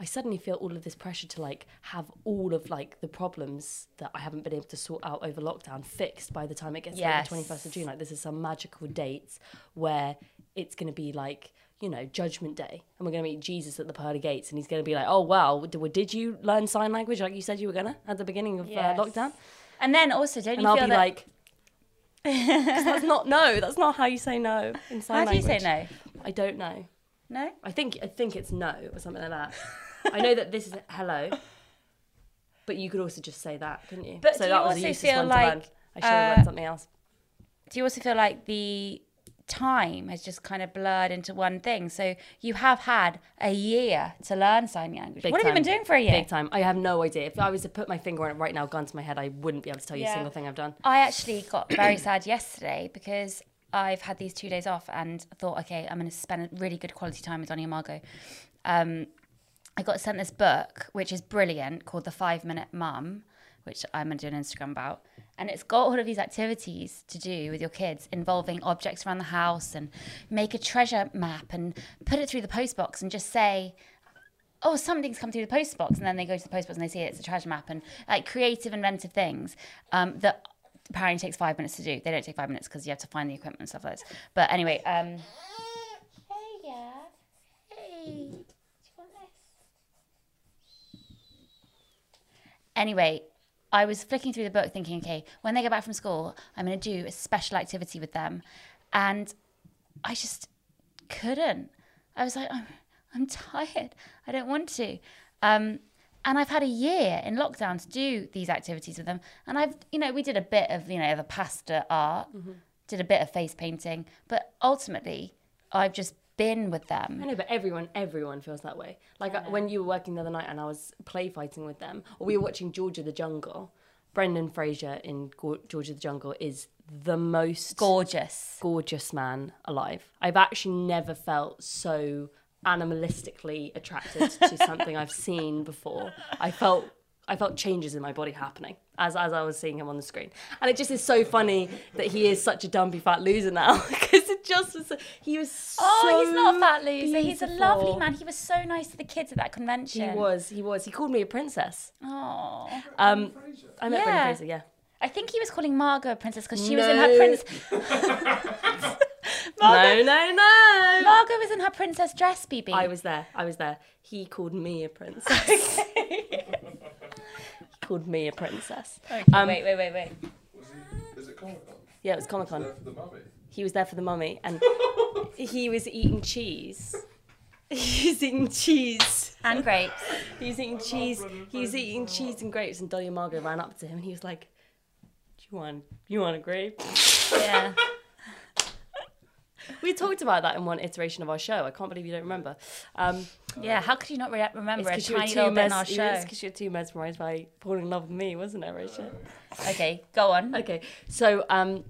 Speaker 2: I suddenly feel all of this pressure to like have all of like the problems that I haven't been able to sort out over lockdown fixed by the time it gets
Speaker 1: Yes.
Speaker 2: to like the 21st of June. Like this is some magical date where it's going to be like, you know, Judgment Day, and we're going to meet Jesus at the pearly gates, and he's going to be like, "Oh wow, did, did you learn sign language like you said you were gonna at the beginning of
Speaker 1: Yes.
Speaker 2: uh, lockdown?"
Speaker 1: And then also, don't
Speaker 2: And
Speaker 1: you
Speaker 2: I'll
Speaker 1: feel
Speaker 2: be
Speaker 1: that?
Speaker 2: like, "That's not no. That's not how you say no in sign language.
Speaker 1: how do you say no?
Speaker 2: I don't know.
Speaker 1: No.
Speaker 2: I think I think it's no or something like that. I know that this is hello, but you could also just say that, couldn't you?
Speaker 1: But
Speaker 2: so
Speaker 1: do
Speaker 2: that
Speaker 1: you
Speaker 2: was
Speaker 1: also feel
Speaker 2: to
Speaker 1: like,
Speaker 2: I should have
Speaker 1: uh,
Speaker 2: learned something else.
Speaker 1: Do you also feel like the time has just kind of blurred into one thing? So you have had a year to learn sign language.
Speaker 2: Big
Speaker 1: what have you been doing for a year?
Speaker 2: Big time. I have no idea. If I was to put my finger on it right now, gun to my head, I wouldn't be able to tell you
Speaker 1: Yeah.
Speaker 2: a single thing I've done.
Speaker 1: I actually got very sad yesterday because I've had these two days off and thought, okay, I'm going to spend a really good quality time with Donnie and Margot. Um, I got sent this book, which is brilliant, called The Five Minute Mum, which I'm going to do an Instagram about. And it's got all of these activities to do with your kids involving objects around the house and make a treasure map and put it through the post box and just say, oh, something's come through the post box, and then they go to the post box and they see it's a treasure map, and like creative, inventive things um, that apparently takes five minutes to do. They don't take five minutes because you have to find the equipment and stuff like this. But anyway, um, hey, yeah, hey, do you want this? Anyway, I was flicking through the book thinking, okay, when they get back from school, I'm going to do a special activity with them. And I just couldn't. I was like, I'm, I'm tired. I don't want to. Um, and I've had a year in lockdown to do these activities with them. And I've, you know, we did a bit of, you know, the pasta art, did a bit of face painting, but ultimately, I've just been with them.
Speaker 2: I know, but everyone, everyone feels that way. Like uh, when you were working the other night and I was play fighting with them, or we were watching George of the Jungle. Brendan Fraser in Go- George of the Jungle is the most
Speaker 1: Gorgeous.
Speaker 2: gorgeous man alive. I've actually never felt so animalistically attracted to something I've seen before. I felt I felt changes in my body happening as as I was seeing him on the screen, and it just is so funny that he is such a dumpy fat loser now because just was he was so
Speaker 1: Oh, he's not a fat loser. He's a lovely man. He was so nice to the kids at that convention.
Speaker 2: He was he was he called me a princess.
Speaker 1: Oh.
Speaker 2: Um, I met
Speaker 1: Yeah.
Speaker 2: Brendan Fraser, yeah.
Speaker 1: I think he was calling Margot a princess because she was in her
Speaker 2: No.
Speaker 1: prince.
Speaker 2: No, no, no.
Speaker 1: Margot was in her princess dress, BB.
Speaker 2: I was there. I was there. He called me a princess. he called me a princess.
Speaker 1: Okay,
Speaker 2: Um,
Speaker 1: wait, wait, wait, wait.
Speaker 3: Was he? Is it Comic Con?
Speaker 2: Yeah, it was Comic Con.
Speaker 3: There for the mummy.
Speaker 2: He was there for the mummy, and he was eating cheese. He was eating cheese.
Speaker 1: And grapes.
Speaker 2: He was eating cheese. He was eating cheese and grapes, and Dolly and Margot ran up to him, and he was like, "Do you want? You want a grape?"
Speaker 1: Yeah.
Speaker 2: We talked about that in one iteration of our show. I can't believe you don't remember. Um,
Speaker 1: Yeah, how could you not re- remember a
Speaker 2: it's because you were
Speaker 1: tiny
Speaker 2: too
Speaker 1: little bit in
Speaker 2: mes-
Speaker 1: our
Speaker 2: it's
Speaker 1: show?
Speaker 2: 'cause you were too mesmerised by falling in love with me, wasn't it, Rachel?
Speaker 1: Okay, go on.
Speaker 2: Okay, so um,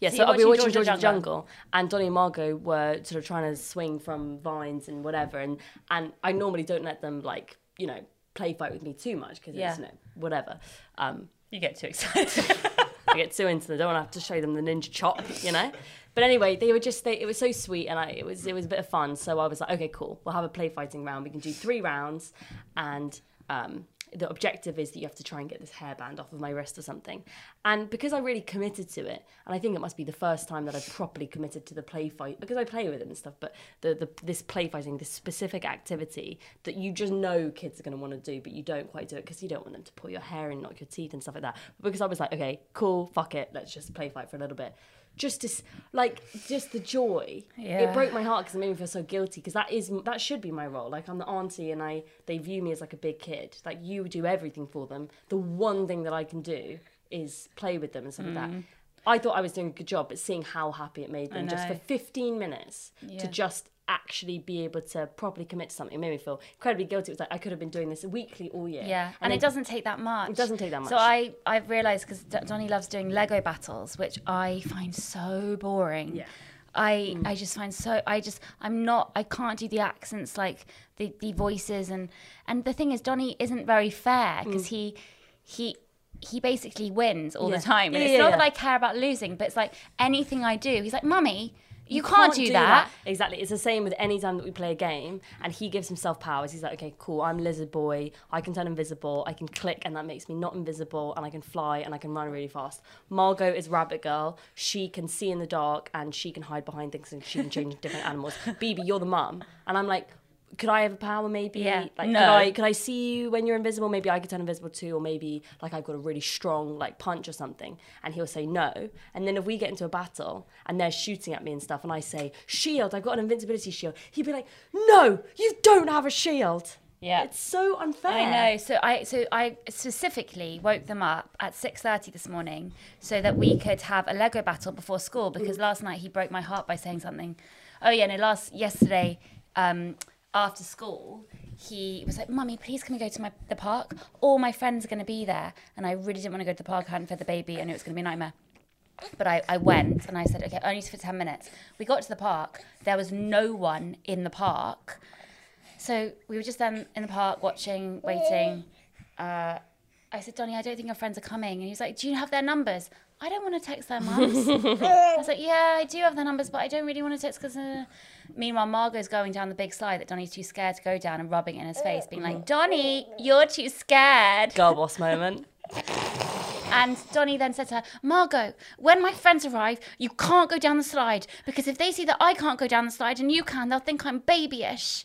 Speaker 2: yeah,
Speaker 1: So
Speaker 2: so, we were
Speaker 1: watching Georgia
Speaker 2: George of the
Speaker 1: Jungle.
Speaker 2: Jungle, and Donnie and Margot were sort of trying to swing from vines and whatever, and and I normally don't let them like you know play fight with me too much because
Speaker 1: Yeah.
Speaker 2: it's you know whatever. Um,
Speaker 1: You get too excited.
Speaker 2: I get too into them. I don't want to have to show them the ninja chop, you know. But anyway, they were just they, it was so sweet, and I it was it was a bit of fun. So I was like, okay, cool. We'll have a play fighting round. We can do three rounds, and um, the objective is that you have to try and get this hairband off of my wrist or something. And because I really committed to it, and I think it must be the first time that I've properly committed to the play fight because I play with them and stuff. But the, the this play fighting, this specific activity that you just know kids are going to want to do, but you don't quite do it because you don't want them to pull your hair and knock your teeth and stuff like that. But because I was like, okay, cool, fuck it, let's just play fight for a little bit. Just to like, just the joy.
Speaker 1: Yeah.
Speaker 2: It broke my heart because it made me feel so guilty because that is that should be my role. Like I'm the auntie and I they view me as like a big kid. Like you do everything for them. The one thing that I can do is play with them and stuff like that. Mm. I thought I was doing a good job, but seeing how happy it made them just for 15 minutes
Speaker 1: Yeah.
Speaker 2: to just actually be able to properly commit to something it made me feel incredibly guilty. It was like I could have been doing this weekly all year.
Speaker 1: Yeah, and, it
Speaker 2: then-
Speaker 1: doesn't take that much.
Speaker 2: It doesn't take that much. So.
Speaker 1: I I've realised because Donnie loves doing Lego battles, which I find so boring.
Speaker 2: Yeah.
Speaker 1: I mm. I just find so I just I'm not I can't do the accents like the the voices and and the thing is Donnie isn't very fair mm. because he he he basically wins all
Speaker 2: Yeah.
Speaker 1: the time and
Speaker 2: Yeah,
Speaker 1: it's
Speaker 2: yeah,
Speaker 1: not that I care about losing but it's like anything I do he's like mummy You can't do that.
Speaker 2: Exactly. It's the same with any time that we play a game and he gives himself powers. He's like, okay, cool, I'm lizard boy. I can turn invisible. I can click and that makes me not invisible and I can fly and I can run really fast. Margot is rabbit girl. She can see in the dark and she can hide behind things and she can change into different animals. Bibi, you're the mum. And I'm like, could I have a power maybe?
Speaker 1: Yeah.
Speaker 2: Like
Speaker 1: No.
Speaker 2: could I could I see you when you're invisible? Maybe I could turn invisible too, or maybe like I've got a really strong like punch or something. And he'll say no. And then if we get into a battle and they're shooting at me and stuff, and I say shield, I've got an invincibility shield, he'd be like, no, you don't have a shield.
Speaker 1: Yeah.
Speaker 2: it's so unfair.
Speaker 1: I know. So I so I specifically woke them up at six thirty this morning so that we could have a Lego battle before school because last night he broke my heart by saying something. Oh yeah, no, last yesterday, um, after school, he was like, "Mummy, please can we go to my the park? All my friends are going to be there." And I really didn't want to go to the park. I hadn't fed the baby. I knew it was going to be a nightmare. But I, I went and I said, okay, only for 10 minutes. We got to the park. There was no one in the park. So we were just then in the park watching, waiting. Uh, I said, Donnie, I don't think your friends are coming. And he was like, Do you have their numbers? I don't want to text their mums. I was like, Yeah, I do have their numbers, but I don't really want to text because. Uh... Meanwhile, Margot's going down the big slide that Donnie's too scared to go down and rubbing it in his face, being like, Donnie, you're too scared.
Speaker 2: Girl boss moment.
Speaker 1: And Donnie then said to her, Margot, when my friends arrive, you can't go down the slide because if they see that I can't go down the slide and you can, they'll think I'm babyish.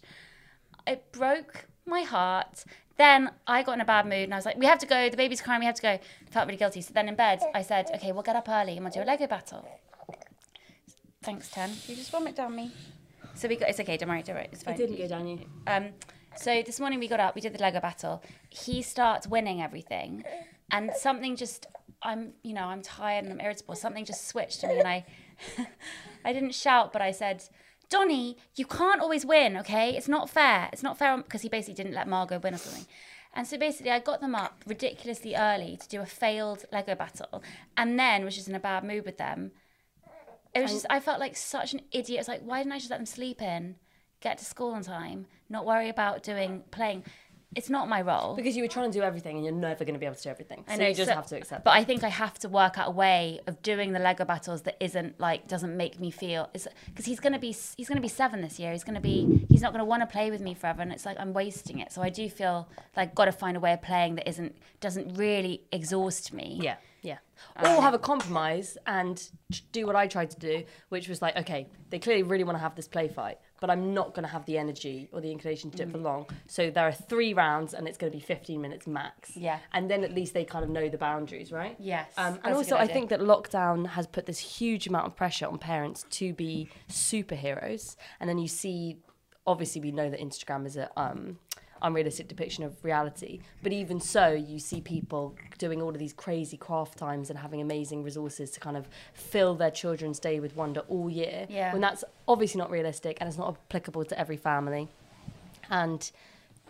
Speaker 1: It broke my heart. Then I got in a bad mood and I was like, we have to go. The baby's crying. We have to go. I felt really guilty. So then in bed, I said, okay, we'll get up early and we'll do a Lego battle. Thanks, Ten. You just vomit down me. So we got, it's okay. Don't worry. Don't worry. It's fine.
Speaker 2: It didn't go down you.
Speaker 1: Um, so this morning we got up, we did the Lego battle. He starts winning everything, and something just, I'm, you know, I'm tired and I'm irritable. Something just switched to me, and I, I didn't shout, but I said, Donnie, you can't always win, okay? It's not fair. It's not fair because he basically didn't let Margot win or something. And so basically, I got them up ridiculously early to do a failed Lego battle, and then was just in a bad mood with them. It was just, I felt like such an idiot. It's like, why didn't I just let them sleep in, get to school on time, not worry about doing playing? It's not my role.
Speaker 2: Because you were trying to do everything and you're never going to be able to do everything. So
Speaker 1: I know,
Speaker 2: you just
Speaker 1: so-
Speaker 2: have to accept
Speaker 1: But. I think I have to work out a way of doing the Lego battles that isn't like doesn't make me feel because he's gonna be he's gonna be seven this year. He's gonna be he's not gonna want to play with me forever, and it's like I'm wasting it. So I do feel like got to find a way of playing that isn't doesn't really exhaust me.
Speaker 2: Yeah, yeah. Or have a compromise and do what I tried to do, which was like, okay, they clearly really want to have this play fight, but I'm not going to have the energy or the inclination to do it for long. So there are three rounds and it's going to be 15 minutes max.
Speaker 1: Yeah.
Speaker 2: And then at least they kind of know the boundaries, right?
Speaker 1: Yes,
Speaker 2: Um, and also, I think that lockdown has put this huge amount of pressure on parents to be superheroes. And then you see, obviously, we know that Instagram is a um, unrealistic depiction of reality. But even so, you see people doing all of these crazy craft times and having amazing resources to kind of fill their children's day with wonder all year.
Speaker 1: Yeah.
Speaker 2: When that's obviously not realistic and it's not applicable to every family. And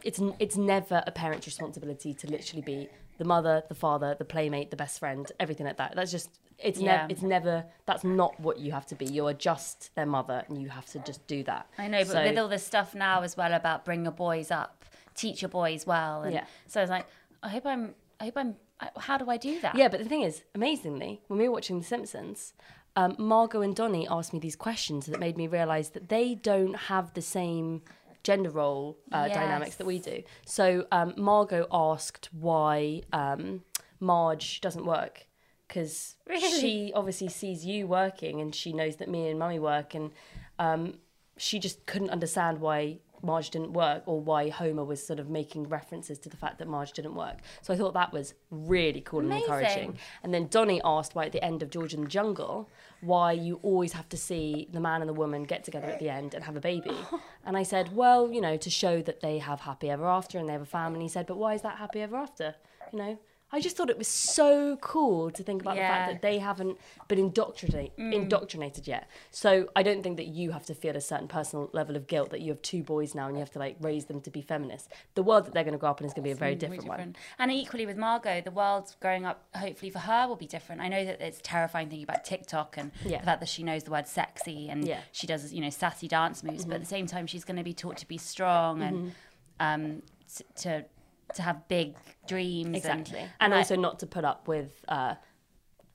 Speaker 2: it's it's never a parent's responsibility to literally be the mother, the father, the playmate, the best friend, everything like that. That's just it's
Speaker 1: Yeah.
Speaker 2: never it's never that's not what you have to be. You're just their mother, and you have to just do that.
Speaker 1: I know, but
Speaker 2: So-
Speaker 1: with all this stuff now as well about bring your boys up, teach your boys well, and
Speaker 2: Yeah.
Speaker 1: so I was like, I hope I'm, I hope I'm. How do I do that?
Speaker 2: Yeah, but the thing is, amazingly, when we were watching The Simpsons, um, Margot and Donnie asked me these questions that made me realise that they don't have the same gender role uh, dynamics that we do. So um, Margot asked why um, Marge doesn't work because
Speaker 1: Really?
Speaker 2: she obviously sees you working and she knows that me and Mummy work and um, she just couldn't understand why Marge didn't work or why Homer was sort of making references to the fact that Marge didn't work. So I thought that was really cool and encouraging. And then Donnie asked why at the end of George in the Jungle, why you always have to see the man and the woman get together at the end and have a baby. and I said, well, you know, to show that they have happy ever after and they have a family. He said, but why is that happy ever after? You know, I just thought it was so cool to think about the fact that they haven't been indoctrinate, indoctrinated yet. So I don't think that you have to feel a certain personal level of guilt that you have two boys now and you have to like raise them to be feminist. The world that they're going to grow up in is going to be a very different, one.
Speaker 1: And equally with Margot, the world growing up, hopefully for her, will be different. I know that it's terrifying thinking about TikTok and
Speaker 2: Yeah.
Speaker 1: the fact that she knows the word sexy and
Speaker 2: Yeah. Mm-hmm.
Speaker 1: she does, you know, sassy dance moves. But at the same time, she's going to be taught to be strong and um, t- to to have big dreams.
Speaker 2: Exactly.
Speaker 1: And,
Speaker 2: And,
Speaker 1: I-
Speaker 2: also not to put up with uh,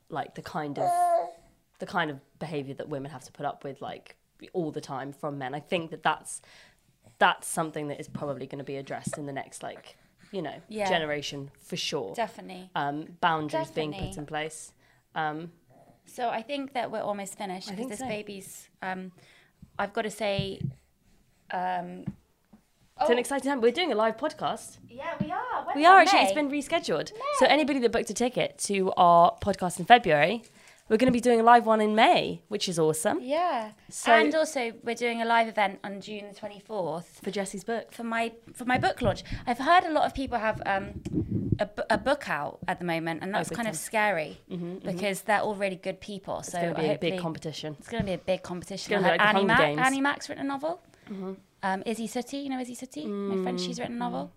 Speaker 2: like the kind of the kind of behavior that women have to put up with like all the time from men. I think that that's that's something that is probably going to be addressed in the next like you know
Speaker 1: Yeah.
Speaker 2: generation for sure.
Speaker 1: Definitely.
Speaker 2: Um, boundaries being put in place. Um,
Speaker 1: So I think that we're almost finished because this
Speaker 2: so.
Speaker 1: baby's. Um, I've got to say. Um,
Speaker 2: It's an exciting time. We're doing a live podcast.
Speaker 1: yeah, we are. When's
Speaker 2: We are actually.
Speaker 1: May?
Speaker 2: It's been rescheduled. So anybody that booked a ticket to our podcast in February, we're going to be doing a live one in May, which is awesome
Speaker 1: Yeah.
Speaker 2: So-
Speaker 1: and also, we're doing a live event on June the twenty fourth
Speaker 2: for Jesse's book.
Speaker 1: for my for my book launch. I've heard a lot of people have um, a, a book out at the moment, and that's
Speaker 2: big
Speaker 1: kind of
Speaker 2: time.
Speaker 1: scary because they're all really good people.
Speaker 2: It's
Speaker 1: so
Speaker 2: going to be a big competition.
Speaker 1: It's going to be a big competition.
Speaker 2: gonna
Speaker 1: I
Speaker 2: be
Speaker 1: heard
Speaker 2: like
Speaker 1: Annie,
Speaker 2: Mm-hmm.
Speaker 1: Annie written a novel. Um, Izzy Sooty, you know Izzy Sooty, my friend, she's written a novel.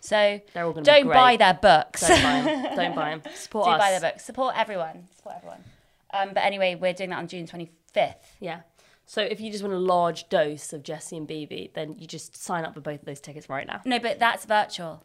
Speaker 1: So
Speaker 2: Mm. They're all going to be
Speaker 1: don't buy their books.
Speaker 2: Don't buy them. Don't buy them. Support us.
Speaker 1: Do
Speaker 2: us.
Speaker 1: buy their books. Support everyone. Support everyone. Um, but anyway, we're doing that on June 25th.
Speaker 2: Yeah. So if you just want a large dose of Jesse and BB, then you just sign up for both of those tickets right now.
Speaker 1: No, but that's virtual.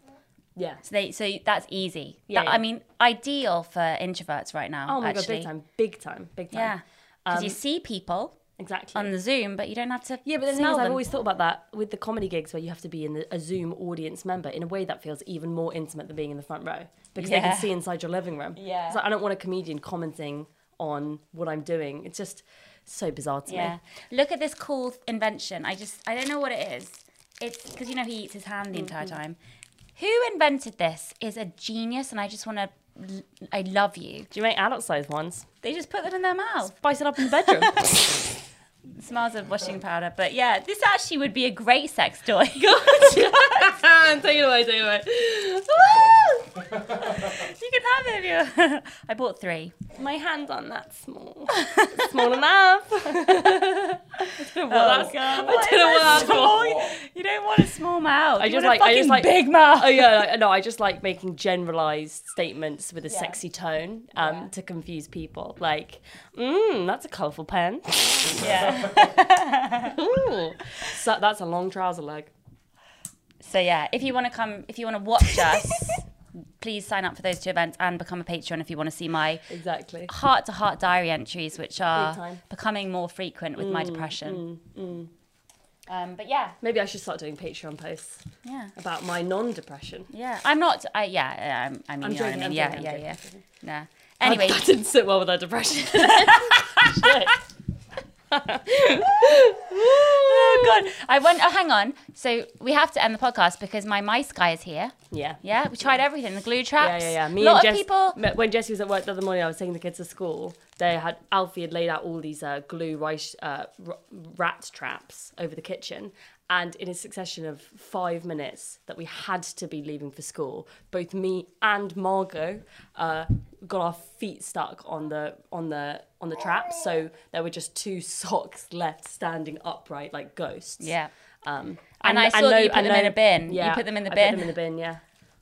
Speaker 2: Yeah.
Speaker 1: So they, so that's easy.
Speaker 2: Yeah,
Speaker 1: That-
Speaker 2: yeah.
Speaker 1: I mean, ideal for introverts right now.
Speaker 2: Oh my
Speaker 1: actually.
Speaker 2: god, big time, big time, big time.
Speaker 1: Yeah, because
Speaker 2: Um,
Speaker 1: you see people
Speaker 2: Exactly.
Speaker 1: on the Zoom, but you don't have to.
Speaker 2: yeah, but the thing is, I've always thought about that with the comedy gigs where you have to be in the, a Zoom audience member. In a way, that feels even more intimate than being in the front row because they can see inside your living room.
Speaker 1: Yeah.
Speaker 2: Like I don't want a comedian commenting on what I'm doing. It's just so bizarre to
Speaker 1: Yeah.
Speaker 2: me.
Speaker 1: Look at this cool invention. I just I don't know what it is. It's because you know he eats his hand the entire
Speaker 2: Mm-hmm.
Speaker 1: time. Who invented this is a genius, and I just want to. I love you.
Speaker 2: Do you make adult size ones?
Speaker 1: They just put them in their mouth.
Speaker 2: Spice it up in the bedroom.
Speaker 1: It smells of washing powder, but yeah, this actually would be a great sex toy.
Speaker 2: take it away, take it away.
Speaker 1: you can have it. If you... I bought three.
Speaker 2: My hands aren't that small. small enough. I don't know what that's. I don't know what that's.
Speaker 1: You don't want a small mouth.
Speaker 2: I
Speaker 1: You
Speaker 2: just
Speaker 1: want
Speaker 2: like
Speaker 1: a
Speaker 2: I just like
Speaker 1: big mouth.
Speaker 2: Oh yeah, no, I just like making generalized statements with a
Speaker 1: Yeah.
Speaker 2: sexy tone um,
Speaker 1: Yeah.
Speaker 2: to confuse people. Like, mmm, that's a colourful pen.
Speaker 1: Yeah.
Speaker 2: Ooh. so that's a long trouser leg.
Speaker 1: So yeah, if you want to come, if you want to watch us, please sign up for those two events and become a patron if you want to see my
Speaker 2: Exactly.
Speaker 1: heart to heart diary entries, which are becoming more frequent with my mm, depression. Mm, mm. Um, but yeah,
Speaker 2: Maybe I should start doing Patreon posts
Speaker 1: yeah,
Speaker 2: about my non-depression.
Speaker 1: yeah. I'm not. I yeah. yeah, I'm, I mean,
Speaker 2: I'm
Speaker 1: you know what I mean.
Speaker 2: I'm
Speaker 1: yeah,
Speaker 2: joking, I'm
Speaker 1: yeah,
Speaker 2: joking,
Speaker 1: yeah. Nah. Anyway,
Speaker 2: that didn't sit well with our depression.
Speaker 1: Oh god, I went. Oh, hang on. So we have to end the podcast because my mice guy is here.
Speaker 2: Yeah.
Speaker 1: Yeah, we tried everything. The glue traps.
Speaker 2: yeah, yeah. Yeah. Me
Speaker 1: a lot
Speaker 2: and
Speaker 1: of
Speaker 2: Jess,
Speaker 1: people.
Speaker 2: when Jessie was at work the other morning, I was taking the kids to school. They had Alfie had laid out all these uh, glue rice, uh, r- rat traps over the kitchen, and in a succession of five minutes that we had to be leaving for school, both me and Margot uh, got our feet stuck on the on the on the trap, So there were just two socks left standing upright like ghosts.
Speaker 1: Yeah.
Speaker 2: Um,
Speaker 1: And I saw that you put
Speaker 2: and
Speaker 1: them in a bin.
Speaker 2: Yeah, You
Speaker 1: put them in the
Speaker 2: I
Speaker 1: bin.
Speaker 2: Put them in the bin. Yeah.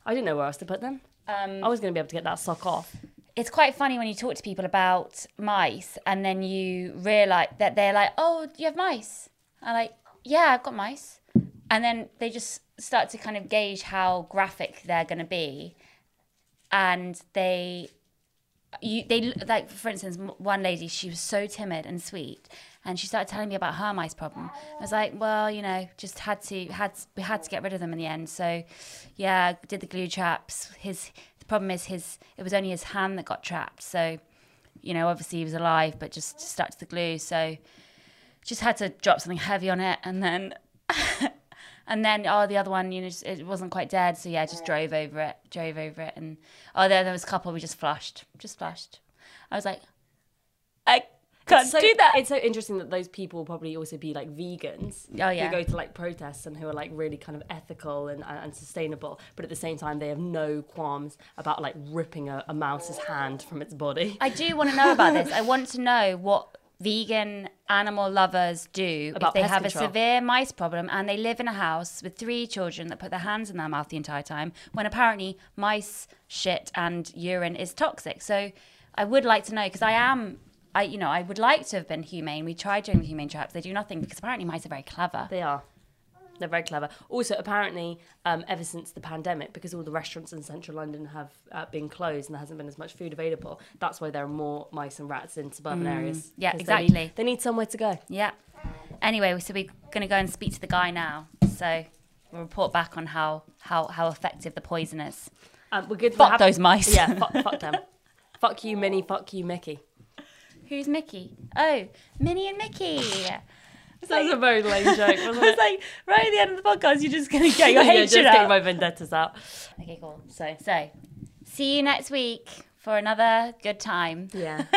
Speaker 2: I didn't know where else to put them.
Speaker 1: Um,
Speaker 2: I was going to be able to get that sock off.
Speaker 1: it's quite funny when you talk to people about mice and then you realize that they're like, "Oh, you have mice?" I'm like, "Yeah, I've got mice," and then they just start to kind of gauge how graphic they're going to be, and they, you, they like for instance, one lady she was so timid and sweet. And she started telling me about her mice problem. I was like, well, you know, just had to had we had to get rid of them in the end. So, yeah, did the glue traps. His the problem is his it was only his hand that got trapped. So, you know, obviously he was alive, but just stuck to the glue. So, just had to drop something heavy on it, and then, and then oh, the other one, you know, just, it wasn't quite dead. So yeah, just drove over it, drove over it, and oh, there there was a couple we just flushed, just flushed. I was like, I can't
Speaker 2: so,
Speaker 1: do that.
Speaker 2: It's so interesting that those people will probably also be like vegans.
Speaker 1: Oh, yeah.
Speaker 2: Who go to like protests and who are like really kind of ethical and, uh, and sustainable, but at the same time they have no qualms about like ripping a, a mouse's hand from its body.
Speaker 1: I do want to know about this. I want to know what vegan animal lovers do
Speaker 2: About
Speaker 1: if they have
Speaker 2: control.
Speaker 1: a severe mice problem and they live in a house with three children that put their hands in their mouth the entire time when apparently mice shit and urine is toxic. So I would like to know because I am I you know I would like to have been humane. We tried doing the humane traps. They do nothing because apparently mice are very clever.
Speaker 2: They are. They're very clever. Also, apparently, um, ever since the pandemic, because all the restaurants in central London have uh, been closed and there hasn't been as much food available, that's why there are more mice and rats in suburban areas.
Speaker 1: Yeah,
Speaker 2: 'Cause they need-
Speaker 1: exactly.
Speaker 2: They need, somewhere to go.
Speaker 1: Yeah. Anyway, so we're going to go and speak to the guy now. So we'll report back on how how how effective the poison is.
Speaker 2: Um, we're good.
Speaker 1: Fuck
Speaker 2: hap-
Speaker 1: those mice.
Speaker 2: Yeah, fuck, fuck them. fuck you, Minnie. Fuck you, Mickey.
Speaker 1: Who's Mickey? Oh, Minnie and Mickey.
Speaker 2: That was a very lame joke, wasn't
Speaker 1: I was like, right at the end of the podcast, you're just going to get your
Speaker 2: yeah,
Speaker 1: hatred
Speaker 2: just getting
Speaker 1: out.
Speaker 2: my vendettas out.
Speaker 1: Okay, cool.
Speaker 2: So,
Speaker 1: So, see you next week for another good time.
Speaker 2: yeah.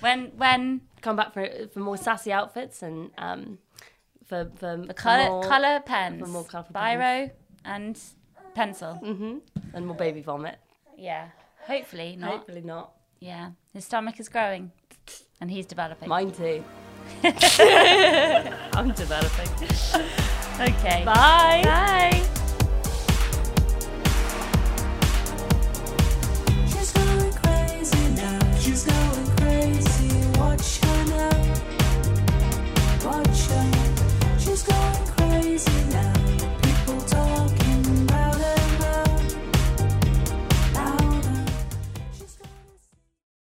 Speaker 1: When when
Speaker 2: Come back for for more sassy outfits and um, for for
Speaker 1: the color
Speaker 2: more,
Speaker 1: color pens,
Speaker 2: for more colourful
Speaker 1: biro and pencil.
Speaker 2: hmm and more baby vomit.
Speaker 1: Yeah, hopefully not.
Speaker 2: Hopefully not.
Speaker 1: Yeah, his stomach is growing, and he's developing.
Speaker 2: Mine too. I'm developing.
Speaker 1: Okay.
Speaker 2: Bye.
Speaker 1: Bye.